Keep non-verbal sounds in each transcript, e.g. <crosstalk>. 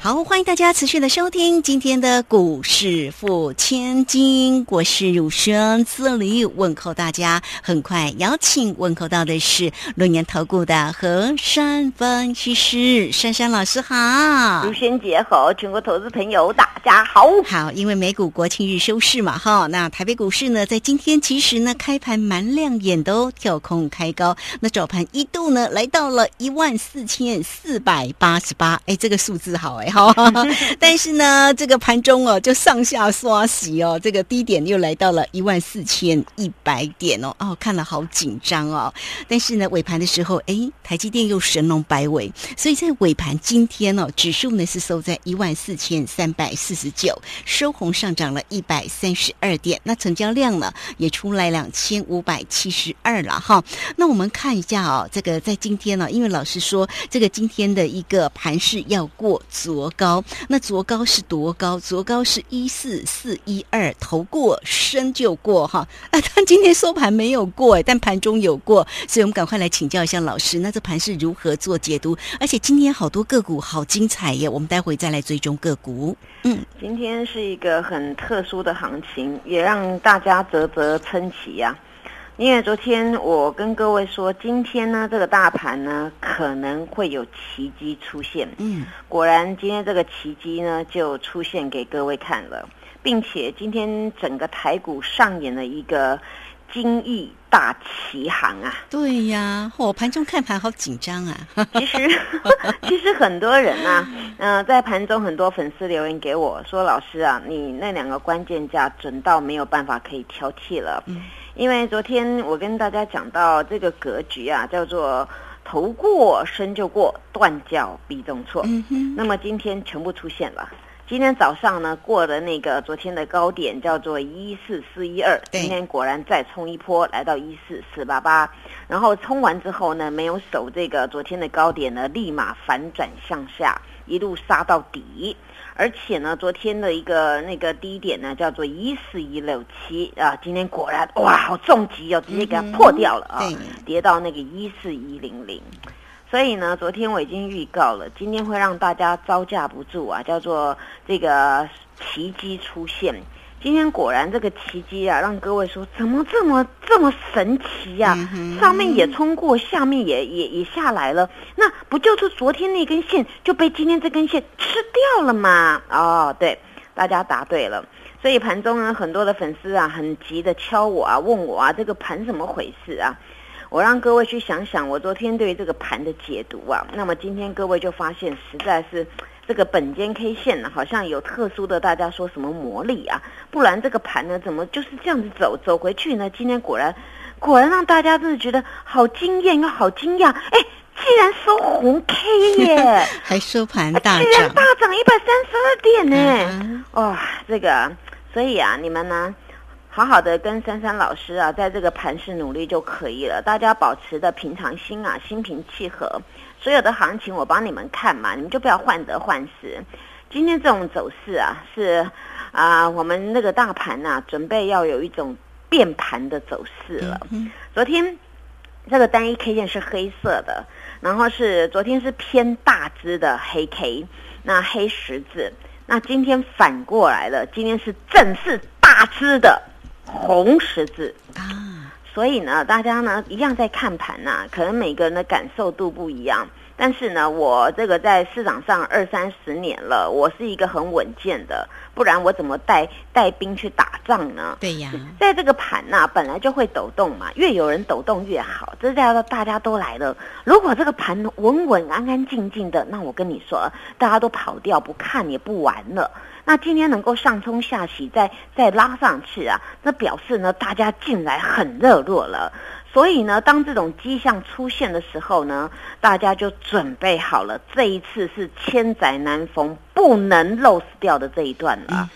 好，欢迎大家持续的收听今天的股市付千金，我是汝轩，这里问候大家。很快邀请问候到的是龙年投顾的何山分析师珊珊老师，好，汝轩姐好，全国投资朋友大家好。好，因为美股国庆日收市嘛，哈，那台北股市呢，在今天其实呢开盘蛮亮眼的哦，跳空开高，那早盘一度呢来到了一万四千四百八十八，哎，这个数字好哎。好，<laughs> 但是呢，这个盘中哦，就上下刷洗哦，这个低点又来到了一万四千一百点哦，哦，看了好紧张哦。但是呢，尾盘的时候，哎，台积电又神龙摆尾，所以在尾盘今天哦，指数呢是收在一万四千三百四十九，收红上涨了一百三十二点，那成交量呢也出来两千五百七十二了哈。那我们看一下哦，这个在今天呢，因为老师说这个今天的一个盘势要过足。多高？那昨高是多高？昨高是一四四一二，头过身就过哈。<laughs> 啊，但今天收盘没有过，但盘中有过，所以我们赶快来请教一下老师，那这盘是如何做解读？而且今天好多个股好精彩耶，我们待会再来追踪个股。嗯，今天是一个很特殊的行情，也让大家啧啧称奇呀。因为昨天我跟各位说，今天呢这个大盘呢可能会有奇迹出现。嗯，果然今天这个奇迹呢就出现给各位看了，并且今天整个台股上演了一个惊异大奇行啊！对呀，我盘中看盘好紧张啊。其实 <laughs> 其实很多人啊，嗯，在盘中很多粉丝留言给我说：“老师啊，你那两个关键价准到没有办法可以挑剔了。”因为昨天我跟大家讲到这个格局啊，叫做头过身就过，断脚必中错。那么今天全部出现了。今天早上呢，过了那个昨天的高点，叫做一四四一二。今天果然再冲一波，来到一四四八八。然后冲完之后呢，没有守这个昨天的高点呢，立马反转向下，一路杀到底。而且呢，昨天的一个那个低点呢，叫做一四一六七啊，今天果然哇，好重击哦，直接给它破掉了啊，跌到那个一四一零零。所以呢，昨天我已经预告了，今天会让大家招架不住啊，叫做这个奇迹出现。今天果然这个奇迹啊，让各位说怎么这么这么神奇呀？上面也冲过，下面也也也下来了，那不就是昨天那根线就被今天这根线吃掉了吗？哦，对，大家答对了。所以盘中呢，很多的粉丝啊，很急的敲我啊，问我啊，这个盘怎么回事啊？我让各位去想想，我昨天对于这个盘的解读啊，那么今天各位就发现实在是。这个本间 K 线呢，好像有特殊的，大家说什么魔力啊？不然这个盘呢，怎么就是这样子走走回去呢？今天果然，果然让大家真的觉得好惊艳又好惊讶。哎，竟然收红 K 耶，<laughs> 还收盘大涨，居然大涨一百三十二点呢！哇，这个，所以啊，你们呢，好好的跟珊珊老师啊，在这个盘市努力就可以了。大家保持的平常心啊，心平气和。所有的行情我帮你们看嘛，你们就不要患得患失。今天这种走势啊，是啊，我们那个大盘呐，准备要有一种变盘的走势了。昨天这个单一 K 线是黑色的，然后是昨天是偏大只的黑 K，那黑十字。那今天反过来了，今天是正式大只的红十字啊。所以呢，大家呢一样在看盘呐，可能每个人的感受度不一样。但是呢，我这个在市场上二三十年了，我是一个很稳健的，不然我怎么带带兵去打仗呢？对呀，在这个盘呐，本来就会抖动嘛，越有人抖动越好。这叫做大家都来了。如果这个盘稳稳安安静静的，那我跟你说，大家都跑掉不看也不玩了。那今天能够上冲下洗，再再拉上去啊，那表示呢，大家进来很热络了。所以呢，当这种迹象出现的时候呢，大家就准备好了。这一次是千载难逢，不能漏掉的这一段了。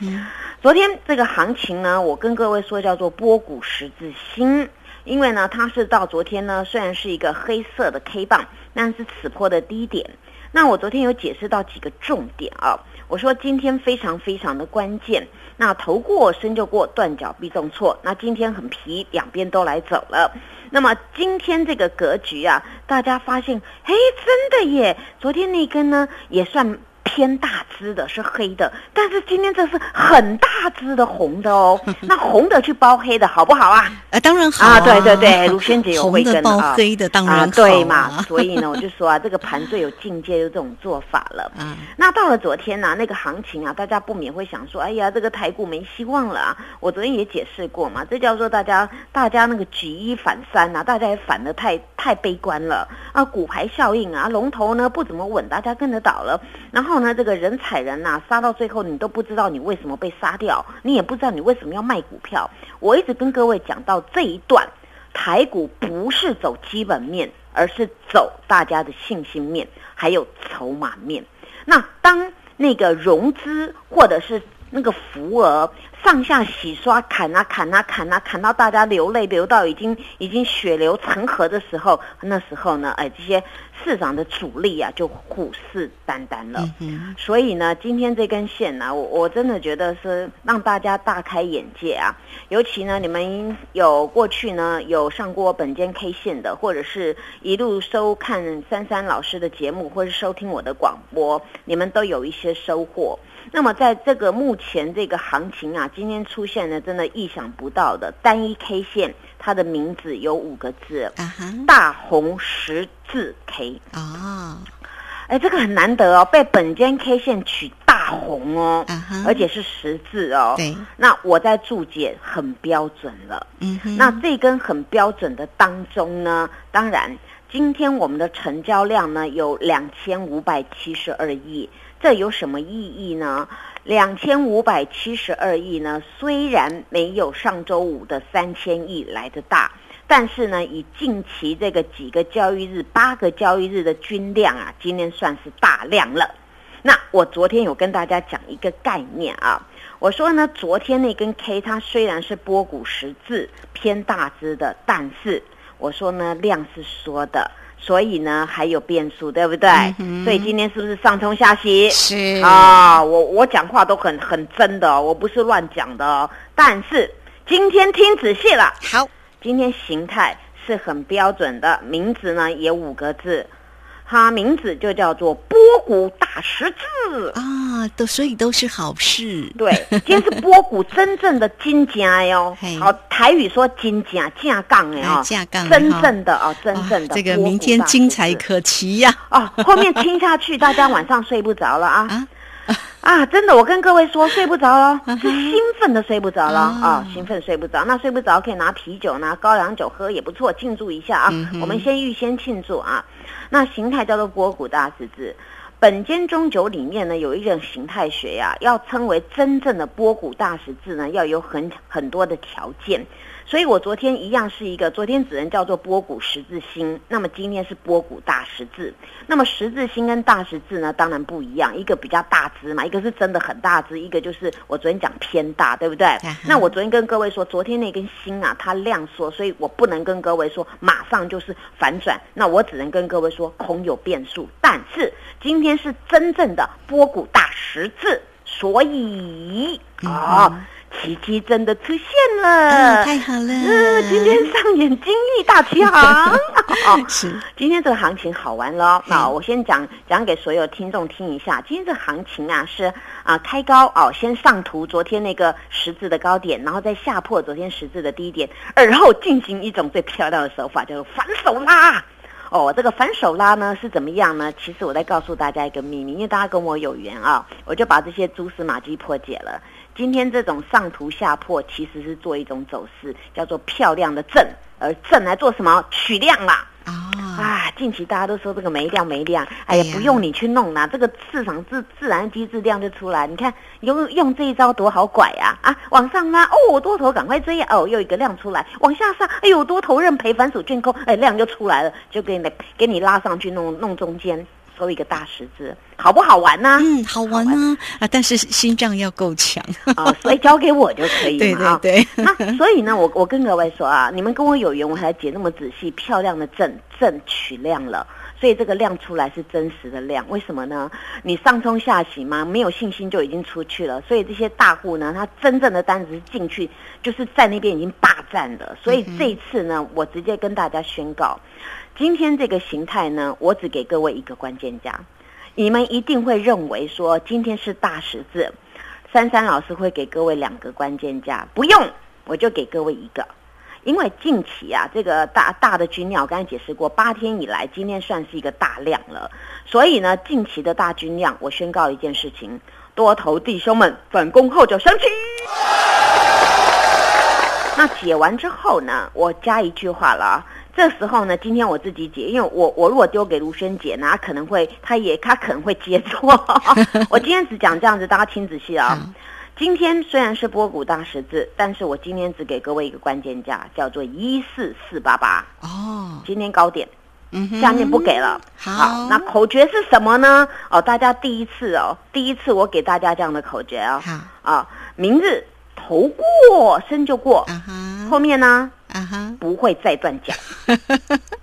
昨天这个行情呢，我跟各位说叫做波谷十字星，因为呢，它是到昨天呢，虽然是一个黑色的 K 棒，但是此波的低点。那我昨天有解释到几个重点啊，我说今天非常非常的关键。那头过身就过，断脚必重挫。那今天很皮，两边都来走了。那么今天这个格局啊，大家发现，嘿，真的耶！昨天那根呢，也算。偏大只的是黑的，但是今天这是很大只的红的哦。<laughs> 那红的去包黑的好不好啊？啊，当然好啊！对对对，卢萱姐有慧根啊。包黑的当然好啊。对嘛，所以呢，我就说啊，<laughs> 这个盘最有境界，就这种做法了。嗯。那到了昨天呢，那个行情啊，大家不免会想说，哎呀，这个台股没希望了啊。我昨天也解释过嘛，这叫做大家大家那个举一反三啊，大家也反的太太悲观了啊。股牌效应啊，龙头呢不怎么稳，大家跟着倒了，然后。那，这个人踩人呐，杀到最后你都不知道你为什么被杀掉，你也不知道你为什么要卖股票。我一直跟各位讲到这一段，台股不是走基本面，而是走大家的信心面，还有筹码面。那当那个融资或者是那个浮额上下洗刷砍啊砍啊砍啊砍到大家流泪流到已经已经血流成河的时候，那时候呢，哎这些。市场的主力啊，就虎视眈眈了。所以呢，今天这根线呢，我我真的觉得是让大家大开眼界啊。尤其呢，你们有过去呢有上过本间 K 线的，或者是一路收看珊珊老师的节目，或是收听我的广播，你们都有一些收获。那么在这个目前这个行情啊，今天出现了真的意想不到的单一 K 线。它的名字有五个字，大红十字 K 啊，哎，这个很难得哦，被本间 K 线取大红哦，而且是十字哦。对，那我在注解很标准了。嗯哼，那这根很标准的当中呢，当然今天我们的成交量呢有两千五百七十二亿，这有什么意义呢？两千五百七十二亿呢，虽然没有上周五的三千亿来的大，但是呢，以近期这个几个交易日、八个交易日的均量啊，今天算是大量了。那我昨天有跟大家讲一个概念啊，我说呢，昨天那根 K 它虽然是波谷十字偏大只的，但是我说呢，量是缩的。所以呢，还有变数，对不对？所以今天是不是上冲下洗？是啊，我我讲话都很很真的，我不是乱讲的哦。但是今天听仔细了，好，今天形态是很标准的，名字呢也五个字。它名字就叫做波谷大十字啊，都所以都是好事。对，今天是波谷真正的金家哟。好，台语说金家架杠哎啊，架杠，真正的哦，真正的。这个明天精彩可期呀！哦，后面听下去，大家晚上睡不着了啊 <laughs> 啊！真的，我跟各位说，睡不着了，是兴奋的睡不着了啊，兴奋睡不着。那睡不着可以拿啤酒、拿高粱酒喝也不错，庆祝一下啊。我们先预先庆祝啊。那形态叫做波谷大十字，本间中九里面呢有一种形态学呀，要称为真正的波谷大十字呢，要有很很多的条件。所以我昨天一样是一个，昨天只能叫做波谷十字星，那么今天是波谷大十字。那么十字星跟大十字呢，当然不一样，一个比较大只嘛，一个是真的很大只，一个就是我昨天讲偏大，对不对？那我昨天跟各位说，昨天那根星啊，它量缩，所以我不能跟各位说马上就是反转，那我只能跟各位说空有变数。但是今天是真正的波谷大十字，所以啊。奇迹真的出现了，太好了！嗯，今天上演金玉大齐行。<laughs> 是，今天这个行情好玩喽。那我先讲讲给所有听众听一下。今天这行情啊，是啊开高哦，先上图昨天那个十字的高点，然后再下破昨天十字的低点，而后进行一种最漂亮的手法，叫做反手拉。哦，这个反手拉呢是怎么样呢？其实我在告诉大家一个秘密，因为大家跟我有缘啊，我就把这些蛛丝马迹破解了。今天这种上图下破，其实是做一种走势，叫做漂亮的正，而正来做什么？取量啦！啊，啊近期大家都说这个没量没量，哎呀，不用你去弄啦，这个市场自自然机制量就出来。你看用用这一招多好拐啊！啊，往上拉哦，多头赶快追啊！哦，又一个量出来，往下杀，哎呦，多头认赔反手卷空，哎，量就出来了，就给你给你拉上去弄弄中间。抽一个大十字，好不好玩呢？嗯，好玩呢啊，但是心脏要够强啊，<laughs> 所以交给我就可以嘛。<laughs> 对对对。那所以呢，我我跟各位说啊，你们跟我有缘，我才解那么仔细，漂亮的正正取量了。所以这个量出来是真实的量，为什么呢？你上冲下洗吗？没有信心就已经出去了。所以这些大户呢，他真正的单子是进去，就是在那边已经霸占了。所以这一次呢，我直接跟大家宣告，今天这个形态呢，我只给各位一个关键价。你们一定会认为说今天是大十字，珊珊老师会给各位两个关键价，不用，我就给各位一个。因为近期啊，这个大大的均量，我刚才解释过，八天以来，今天算是一个大量了。所以呢，近期的大均量，我宣告一件事情：多头弟兄们，反攻后就升起。那解完之后呢，我加一句话了。这时候呢，今天我自己解，因为我我如果丢给卢轩姐，那可能会，她也她可能会接错。<laughs> 我今天只讲这样子，大家听仔细啊。今天虽然是波谷大十字，但是我今天只给各位一个关键价，叫做一四四八八哦。今天高点，嗯，下面不给了。好，那口诀是什么呢？哦，大家第一次哦，第一次我给大家这样的口诀哦。好啊，明日头过身就过，后面呢？啊哈，不会再断脚，<laughs>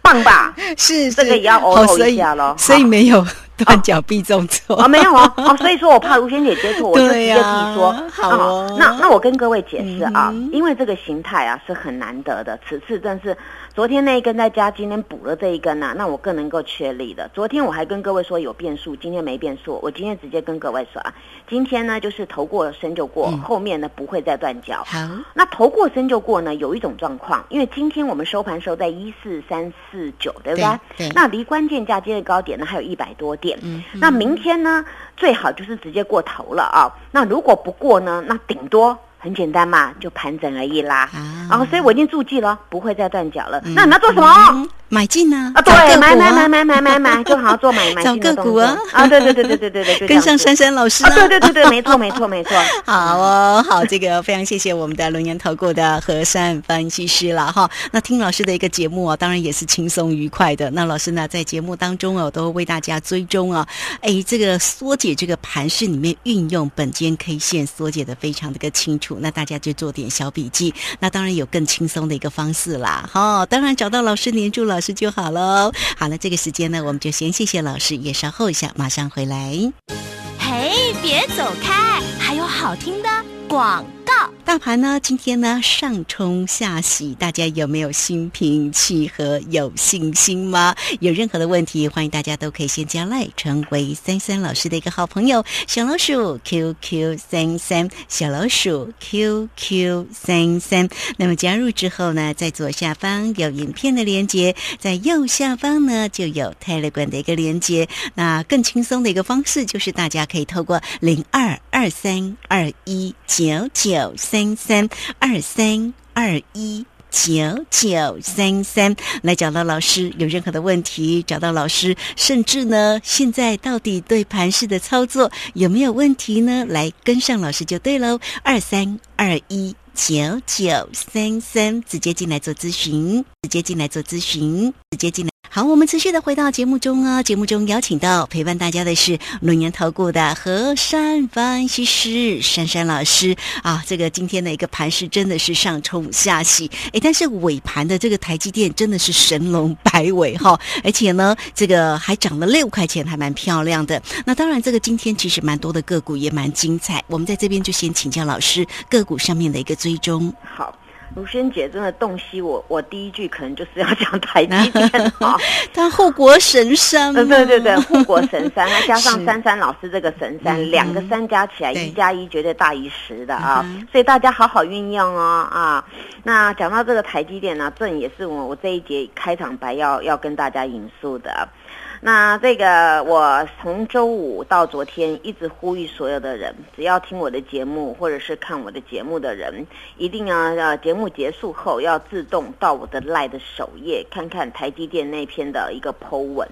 棒吧？是这个也要偶尔一下喽，所以没有。断脚必中错啊！没有哦，<laughs> 哦，所以说我怕卢萱姐接触，我就直接提说。好，那那我跟各位解释啊，因为这个形态啊是很难得的，此次真是昨天那一根在加今天补了这一根呐，那我更能够确立的。昨天我还跟各位说有变数，今天没变数，我今天直接跟各位说啊，今天呢就是头过身就过，后面呢不会再断脚。好，那头过身就过呢，有一种状况，因为今天我们收盘收在一四三四九，对不对？对。那离关键价今日高点呢还有一百多点。嗯，那明天呢，最好就是直接过头了啊。那如果不过呢，那顶多。很简单嘛，就盘整而已啦。然后，所以我已经注记了，不会再断脚了。那你要做什么？买进呢？啊，对，买买买买买买买，就好好做买买进的动作啊。啊，对对对对对对对，<laughs> 跟上珊珊老师啊。对对对对，没错没错没错。<laughs> 好哦，好，这个非常谢谢我们的龙岩投顾的和善分析师了哈。那听老师的一个节目啊，当然也是轻松愉快的。那老师呢，在节目当中哦，都为大家追踪啊，哎，这个缩解这个盘势里面运用本间 K 线缩解的非常的个清楚。那大家就做点小笔记，那当然有更轻松的一个方式啦。哦，当然找到老师黏住老师就好喽。好了，这个时间呢，我们就先谢谢老师，也稍后一下马上回来。嘿，别走开，还有好听的广。大盘呢，今天呢上冲下洗，大家有没有心平气和、有信心吗？有任何的问题，欢迎大家都可以先加来，成为三三老师的一个好朋友。小老鼠 QQ 三三，小老鼠 QQ 三三。那么加入之后呢，在左下方有影片的连接，在右下方呢就有泰勒管的一个连接。那更轻松的一个方式，就是大家可以透过零二二三二一九九三。三三二三二一九九三三来找到老师，有任何的问题找到老师，甚至呢，现在到底对盘式的操作有没有问题呢？来跟上老师就对喽，二三二一九九三三，直接进来做咨询，直接进来做咨询，直接进来。好，我们持续的回到节目中啊。节目中邀请到陪伴大家的是龙岩投顾的和山分析师珊珊老师啊。这个今天的一个盘势真的是上冲下洗，哎，但是尾盘的这个台积电真的是神龙摆尾哈，而且呢，这个还涨了六块钱，还蛮漂亮的。那当然，这个今天其实蛮多的个股也蛮精彩。我们在这边就先请教老师个股上面的一个追踪。好。卢萱姐真的洞悉我，<laughs> 我第一句可能就是要讲台积电 <laughs> 哈，他护国神山，对对对，护国神山，<laughs> 再加上珊珊老师这个神山，两个山加起来一加一绝对大于十的啊，所以大家好好运用哦啊。那讲到这个台积电呢，这也是我我这一节开场白要要跟大家引述的。那这个，我从周五到昨天一直呼吁所有的人，只要听我的节目或者是看我的节目的人，一定要呃节目结束后要自动到我的赖的首页看看台积电那篇的一个 Po 文。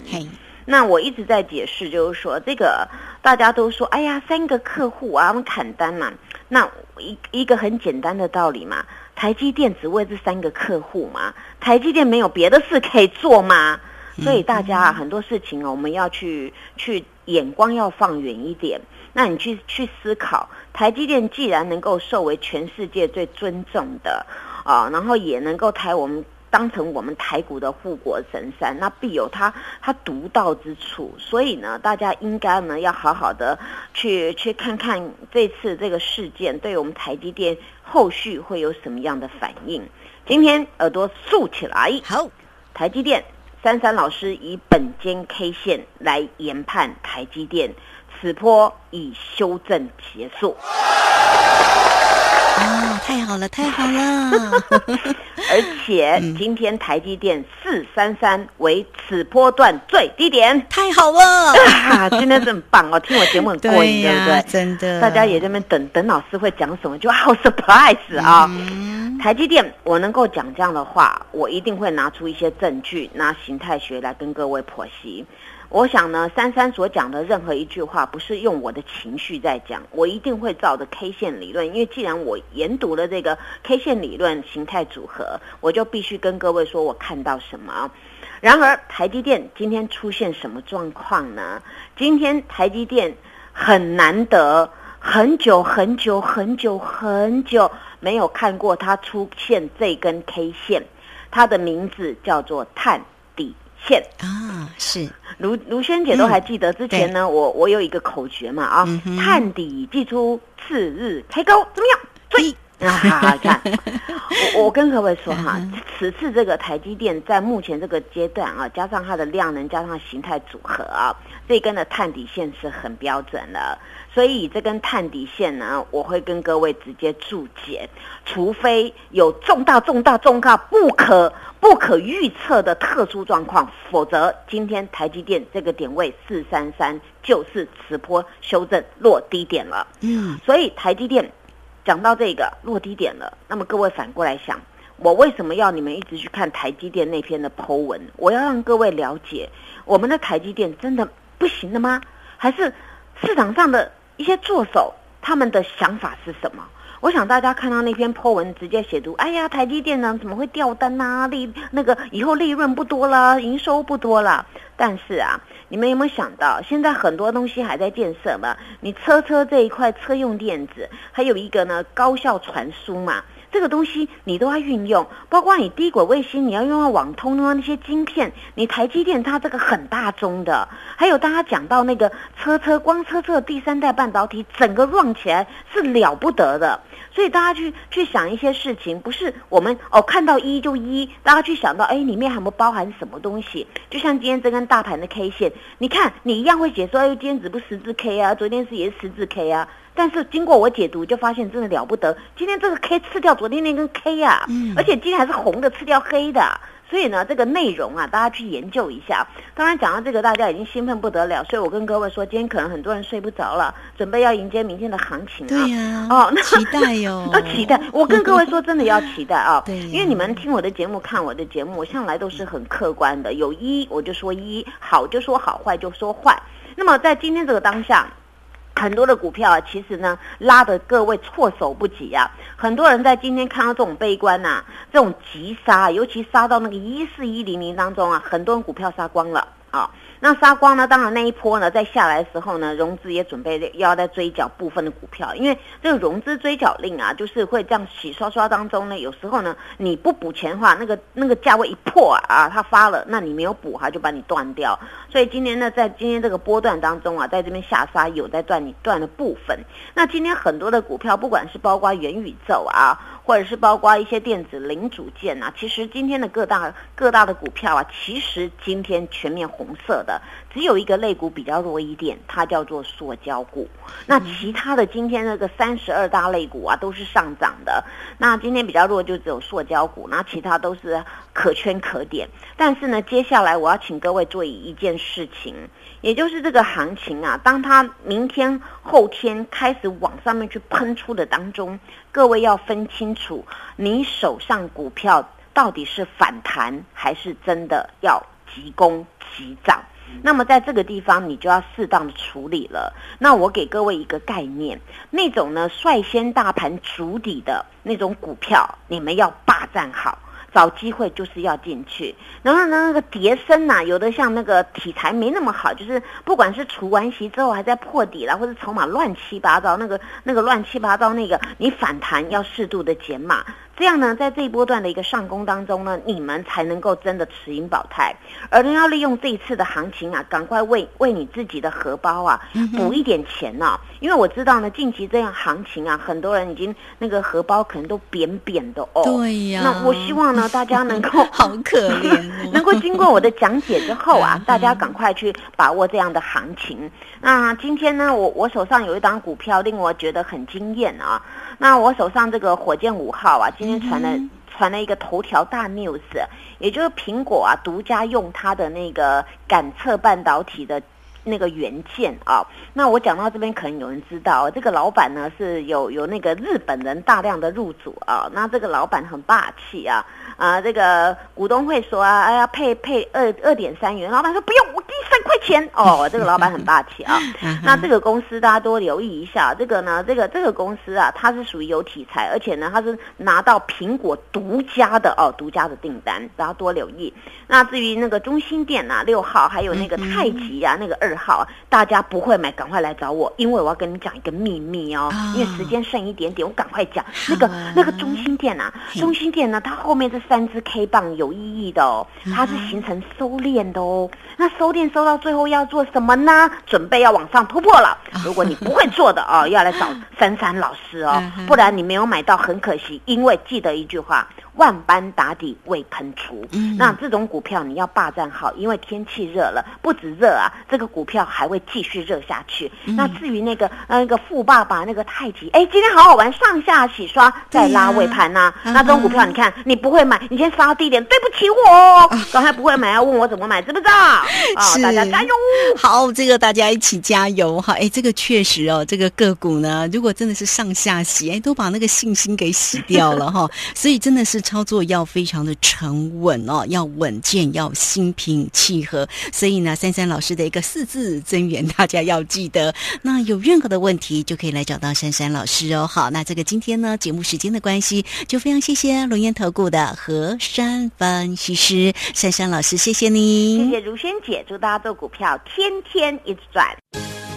那我一直在解释，就是说这个大家都说，哎呀，三个客户啊，我们砍单嘛。那一一个很简单的道理嘛，台积电只为这三个客户嘛，台积电没有别的事可以做吗？所以大家啊，很多事情哦，我们要去去眼光要放远一点。那你去去思考，台积电既然能够受为全世界最尊重的啊，然后也能够抬我们。当成我们台股的护国神山，那必有它它独到之处。所以呢，大家应该呢要好好的去去看看这次这个事件对我们台积电后续会有什么样的反应。今天耳朵竖起来，好，台积电珊珊老师以本间 K 线来研判台积电，此波已修正结束。啊，太好了，太好了！<laughs> 而且今天台积电四三三为此波段最低点，太好了！<laughs> 今天很棒哦，听我节目很过瘾，对不对？真的，大家也在那边等等老师会讲什么，就好 surprise 啊！台积电，我能够讲这样的话，我一定会拿出一些证据，拿形态学来跟各位剖析。我想呢，珊珊所讲的任何一句话，不是用我的情绪在讲，我一定会照着 K 线理论，因为既然我研读了这个 K 线理论形态组合，我就必须跟各位说我看到什么。然而，台积电今天出现什么状况呢？今天台积电很难得，很久很久很久很久没有看过它出现这根 K 线，它的名字叫做探底。线啊，是卢卢萱姐都还记得之前呢，我我有一个口诀嘛啊，探底记出次日开高怎么样？追啊！看 <laughs> 我我跟各位说哈，此次这个台积电在目前这个阶段啊，加上它的量能，加上形态组合啊，这根的探底线是很标准的。所以这根探底线呢，我会跟各位直接注解，除非有重大、重大、重大不可不可预测的特殊状况，否则今天台积电这个点位四三三就是此波修正落低点了。嗯，所以台积电讲到这个落地点了，那么各位反过来想，我为什么要你们一直去看台积电那篇的 Po 文？我要让各位了解，我们的台积电真的不行了吗？还是市场上的？一些作手他们的想法是什么？我想大家看到那篇 po 文，直接写读：哎呀，台积电呢怎么会掉单啊？利那个以后利润不多了，营收不多了。但是啊，你们有没有想到，现在很多东西还在建设嘛？你车车这一块车用电子，还有一个呢高效传输嘛？这个东西你都要运用，包括你低轨卫星，你要用到网通啊那些晶片，你台积电它这个很大宗的，还有大家讲到那个车车光车车第三代半导体，整个 run 起来是了不得的。所以大家去去想一些事情，不是我们哦看到一就一，大家去想到哎里面还包含什么东西？就像今天这根大盘的 K 线，你看你一样会解说，哎今天只不十字 K 啊，昨天是也是十字 K 啊。但是经过我解读，就发现真的了不得。今天这个 K 吃掉昨天那根 K 呀，而且今天还是红的吃掉黑的。所以呢，这个内容啊，大家去研究一下。当然讲到这个，大家已经兴奋不得了。所以我跟各位说，今天可能很多人睡不着了，准备要迎接明天的行情啊。对呀，哦，那期待哟，<laughs> 要期待。我跟各位说，真的要期待啊。<laughs> 对，因为你们听我的节目，看我的节目，我向来都是很客观的。有一我就说一，好就说好，坏就说坏。那么在今天这个当下。很多的股票啊，其实呢拉得各位措手不及啊！很多人在今天看到这种悲观呐，这种急杀，尤其杀到那个一四一零零当中啊，很多人股票杀光了啊。那杀光呢？当然那一波呢，在下来的时候呢，融资也准备要在追缴部分的股票，因为这个融资追缴令啊，就是会这样洗刷刷当中呢，有时候呢，你不补钱的话，那个那个价位一破啊，它发了，那你没有补，它就把你断掉。所以今年呢，在今天这个波段当中啊，在这边下杀有在断你断的部分。那今天很多的股票，不管是包括元宇宙啊。或者是包括一些电子零组件啊，其实今天的各大各大的股票啊，其实今天全面红色的，只有一个类股比较弱一点，它叫做塑胶股。那其他的今天那个三十二大类股啊，都是上涨的。那今天比较弱就只有塑胶股，那其他都是可圈可点。但是呢，接下来我要请各位注意一件事情。也就是这个行情啊，当它明天后天开始往上面去喷出的当中，各位要分清楚，你手上股票到底是反弹还是真的要急攻急涨。那么在这个地方，你就要适当的处理了。那我给各位一个概念，那种呢率先大盘筑底的那种股票，你们要霸占好。找机会就是要进去。然后呢，那个叠升呐，有的像那个题材没那么好，就是不管是除完息之后还在破底了，或者筹码乱七八糟，那个那个乱七八糟那个，你反弹要适度的减码。这样呢，在这一波段的一个上攻当中呢，你们才能够真的持盈保泰。而你，要利用这一次的行情啊，赶快为为你自己的荷包啊补一点钱呢。因为我知道呢，近期这样行情啊，很多人已经那个荷包可能都扁扁的哦。对呀。那我希望呢，<laughs> 大家能够好可怜，<laughs> 能够经过我的讲解之后啊，大家赶快去把握这样的行情。那今天呢，我我手上有一档股票令我觉得很惊艳啊。那我手上这个火箭五号啊，今天传了传了一个头条大 news，也就是苹果啊独家用它的那个感测半导体的那个原件啊。那我讲到这边，可能有人知道，这个老板呢是有有那个日本人大量的入主啊。那这个老板很霸气啊。啊，这个股东会说啊，哎呀，配配二二点三元，老板说不用，钱哦。<laughs> 这个老板很霸气啊。<laughs> 那这个公司大家多留意一下，这个呢，这个这个公司啊，它是属于有题材，而且呢，它是拿到苹果独家的哦，独家的订单，大家多留意。那至于那个中心店呐，六号还有那个太极啊，那个二号，大家不会买，赶快来找我，因为我要跟你讲一个秘密哦。因为时间剩一点点，我赶快讲那个那个中心店呐，中心店呢，它后面这。三支 K 棒有意义的哦，它是形成收敛的哦。那收敛收到最后要做什么呢？准备要往上突破了。<laughs> 如果你不会做的哦，要来找 <laughs> 珊珊老师哦，不然你没有买到很可惜。因为记得一句话。万般打底未喷出，那这种股票你要霸占好，因为天气热了，不止热啊，这个股票还会继续热下去。那至于那个那个富爸爸那个太极，哎，今天好好玩，上下洗刷再拉尾盘呐。那这种股票你看你不会买，你先杀低点，对不起我，<laughs> 刚才不会买要问我怎么买，知不知道？啊，大家加油！好，这个大家一起加油哈！哎，这个确实哦，这个个股呢，如果真的是上下洗，哎，都把那个信心给洗掉了哈，<laughs> 所以真的是。操作要非常的沉稳哦，要稳健，要心平气和。所以呢，珊珊老师的一个四字真言，大家要记得。那有任何的问题，就可以来找到珊珊老师哦。好，那这个今天呢，节目时间的关系，就非常谢谢龙岩投顾的何山分析师珊珊老师，谢谢你，谢谢如萱姐，祝大家做股票天天一直赚。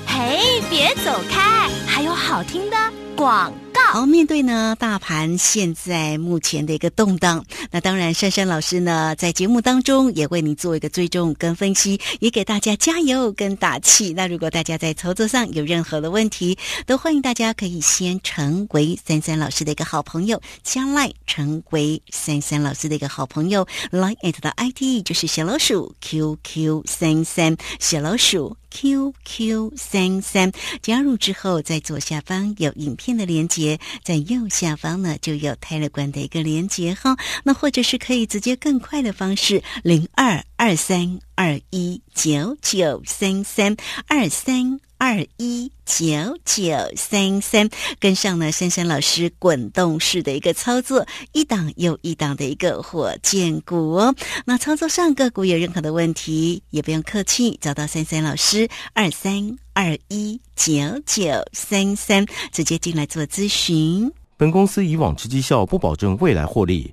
嘿，别走开，还有好听的广。好，面对呢大盘现在目前的一个动荡，那当然珊珊老师呢在节目当中也为你做一个追踪跟分析，也给大家加油跟打气。那如果大家在操作上有任何的问题，都欢迎大家可以先成为珊珊老师的一个好朋友，将来成为珊珊老师的一个好朋友。Line at 的 ID 就是小老鼠 QQ 三三，小老鼠 QQ 三三，加入之后在左下方有影片的连接在右下方呢，就有泰勒管的一个连接哈，那或者是可以直接更快的方式，零二二三二一九九三三二三二一九九三三，跟上呢珊珊老师滚动式的一个操作，一档又一档的一个火箭股哦。那操作上个股有任何的问题，也不用客气，找到珊珊老师二三。二一九九三三，直接进来做咨询。本公司以往之绩效不保证未来获利，